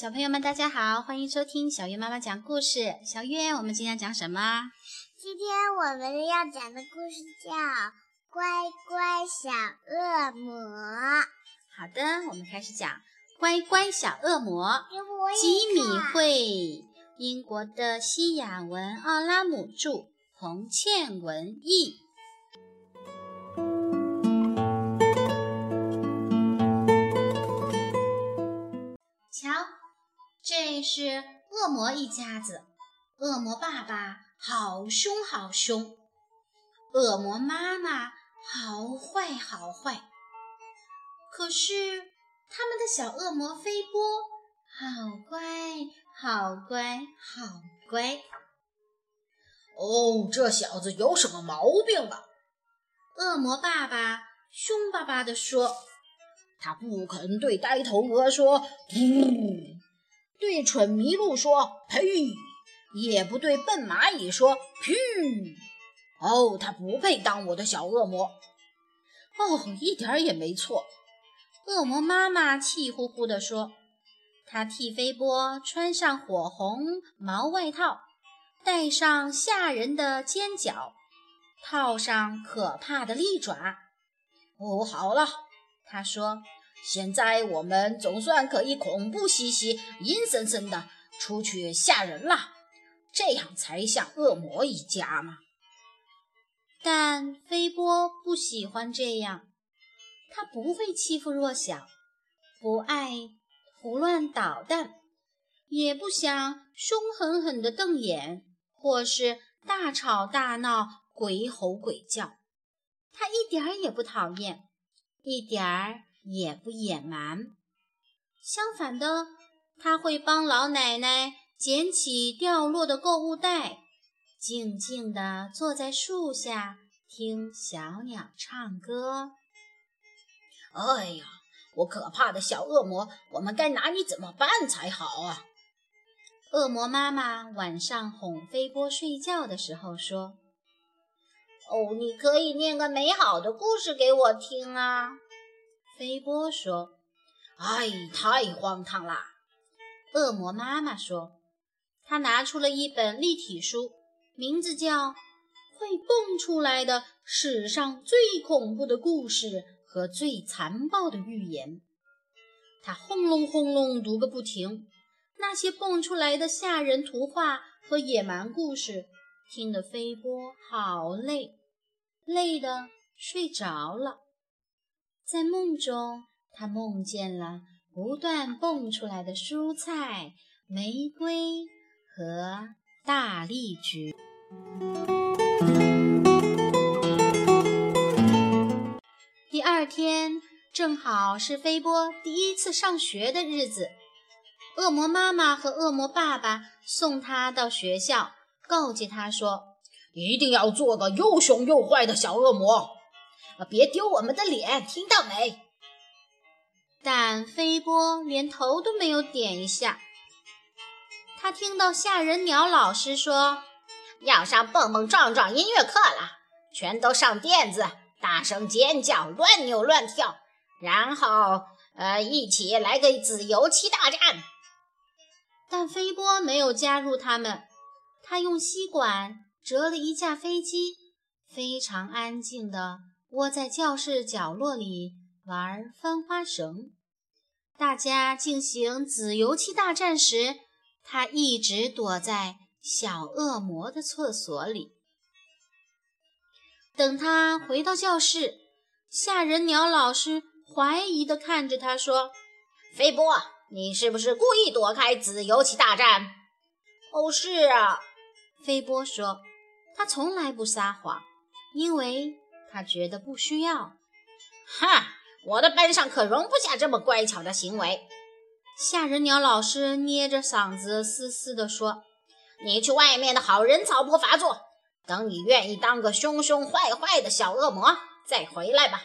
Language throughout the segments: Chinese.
小朋友们，大家好，欢迎收听小月妈妈讲故事。小月，我们今天讲什么？今天我们要讲的故事叫《乖乖小恶魔》。好的，我们开始讲《乖乖小恶魔》。吉米会，英国的西雅文奥拉姆著，彭倩文译。这是恶魔一家子，恶魔爸爸好凶好凶，恶魔妈妈好坏好坏。可是他们的小恶魔飞波好乖好乖好乖。哦，这小子有什么毛病吧？恶魔爸爸凶巴巴地说：“他不肯对呆头鹅说嗯。”对蠢麋鹿说“呸”，也不对笨蚂蚁说“噗”。哦，他不配当我的小恶魔。哦，一点也没错。恶魔妈妈气呼呼地说：“她替飞波穿上火红毛外套，戴上吓人的尖角，套上可怕的利爪。”哦，好了，他说。现在我们总算可以恐怖兮兮、阴森森的出去吓人了，这样才像恶魔一家嘛。但飞波不喜欢这样，他不会欺负弱小，不爱胡乱捣蛋，也不想凶狠狠地瞪眼，或是大吵大闹、鬼吼鬼叫。他一点儿也不讨厌，一点儿。也不野蛮，相反的，他会帮老奶奶捡起掉落的购物袋，静静地坐在树下听小鸟唱歌。哎呀，我可怕的小恶魔，我们该拿你怎么办才好啊？恶魔妈妈晚上哄飞波睡觉的时候说：“哦，你可以念个美好的故事给我听啊。”飞波说：“哎，太荒唐了。”恶魔妈妈说：“她拿出了一本立体书，名字叫《会蹦出来的史上最恐怖的故事和最残暴的预言》。她轰隆轰隆读个不停，那些蹦出来的吓人图画和野蛮故事，听得飞波好累，累得睡着了。”在梦中，他梦见了不断蹦出来的蔬菜、玫瑰和大荔枝。第二天正好是飞波第一次上学的日子，恶魔妈妈和恶魔爸爸送他到学校，告诫他说：“一定要做个又凶又坏的小恶魔。”别丢我们的脸，听到没？但飞波连头都没有点一下。他听到吓人鸟老师说：“要上蹦蹦撞撞音乐课了，全都上垫子，大声尖叫，乱扭乱跳，然后呃，一起来个紫油漆大战。”但飞波没有加入他们。他用吸管折了一架飞机，非常安静的。窝在教室角落里玩翻花绳。大家进行紫油漆大战时，他一直躲在小恶魔的厕所里。等他回到教室，吓人鸟老师怀疑地看着他说：“飞波，你是不是故意躲开紫油漆大战？”“哦，是啊。”飞波说，“他从来不撒谎，因为……”他觉得不需要。哈，我的班上可容不下这么乖巧的行为。吓人鸟老师捏着嗓子嘶嘶地说：“你去外面的好人草坡发作，等你愿意当个凶凶坏坏的小恶魔再回来吧。”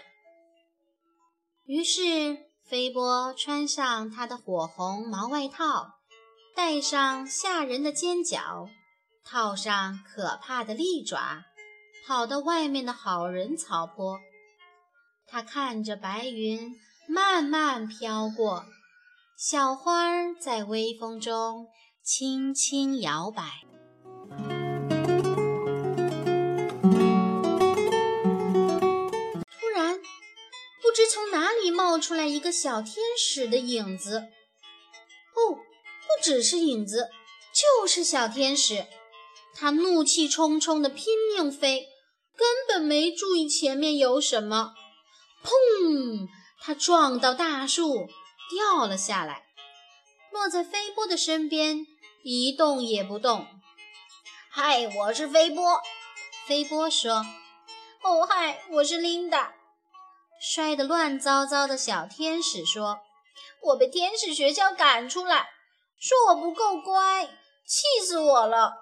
于是，飞波穿上他的火红毛外套，戴上吓人的尖角，套上可怕的利爪。跑到外面的好人草坡，他看着白云慢慢飘过，小花儿在微风中轻轻摇摆。突然，不知从哪里冒出来一个小天使的影子。哦，不只是影子，就是小天使。他怒气冲冲地拼命飞，根本没注意前面有什么。砰！他撞到大树，掉了下来，落在飞波的身边，一动也不动。嗨，我是飞波。飞波说：“哦，嗨，我是琳达。”摔得乱糟糟的小天使说：“我被天使学校赶出来，说我不够乖，气死我了。”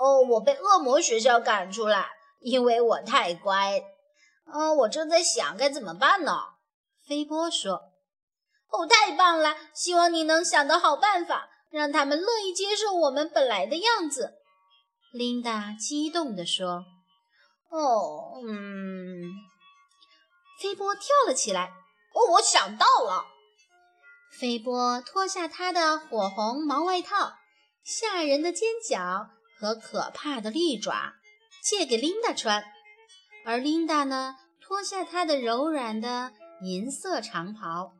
哦，我被恶魔学校赶出来，因为我太乖。嗯，我正在想该怎么办呢。飞波说：“哦，太棒了！希望你能想到好办法，让他们乐意接受我们本来的样子。”琳达激动地说：“哦，嗯。”飞波跳了起来。哦，我想到了。飞波脱下他的火红毛外套，吓人的尖角。和可怕的利爪借给琳达穿，而琳达呢，脱下她的柔软的银色长袍、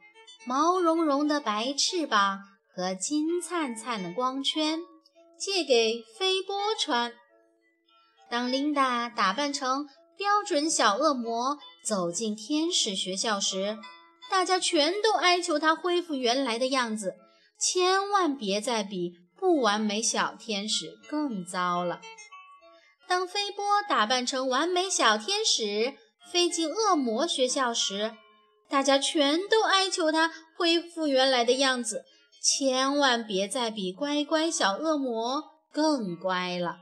毛茸茸的白翅膀和金灿灿的光圈，借给飞波穿。当琳达打扮成标准小恶魔走进天使学校时，大家全都哀求她恢复原来的样子，千万别再比。不完美小天使更糟了。当飞波打扮成完美小天使飞进恶魔学校时，大家全都哀求他恢复原来的样子，千万别再比乖乖小恶魔更乖了。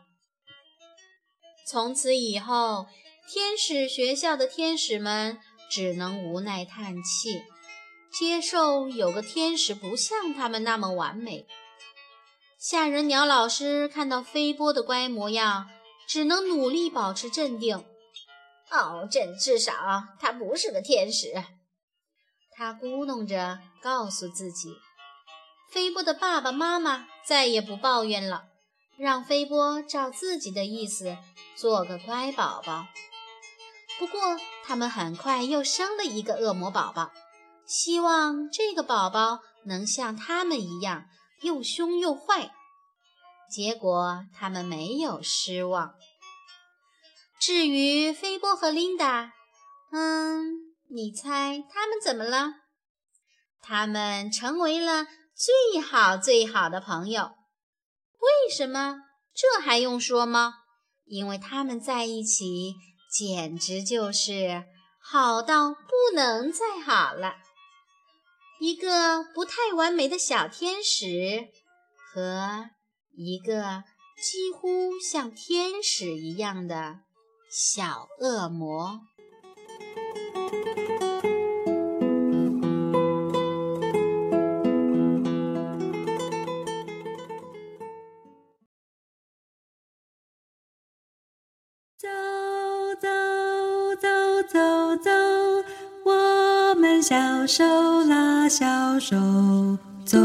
从此以后，天使学校的天使们只能无奈叹气，接受有个天使不像他们那么完美。吓人鸟老师看到飞波的乖模样，只能努力保持镇定。哦，这至少他不是个天使。他咕哝着告诉自己。飞波的爸爸妈妈再也不抱怨了，让飞波照自己的意思做个乖宝宝。不过，他们很快又生了一个恶魔宝宝，希望这个宝宝能像他们一样。又凶又坏，结果他们没有失望。至于菲波和琳达，嗯，你猜他们怎么了？他们成为了最好最好的朋友。为什么？这还用说吗？因为他们在一起简直就是好到不能再好了。一个不太完美的小天使和一个几乎像天使一样的小恶魔。走走走走走，我们小手拉。小手走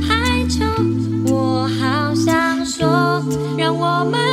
排球，我好想说，让我们。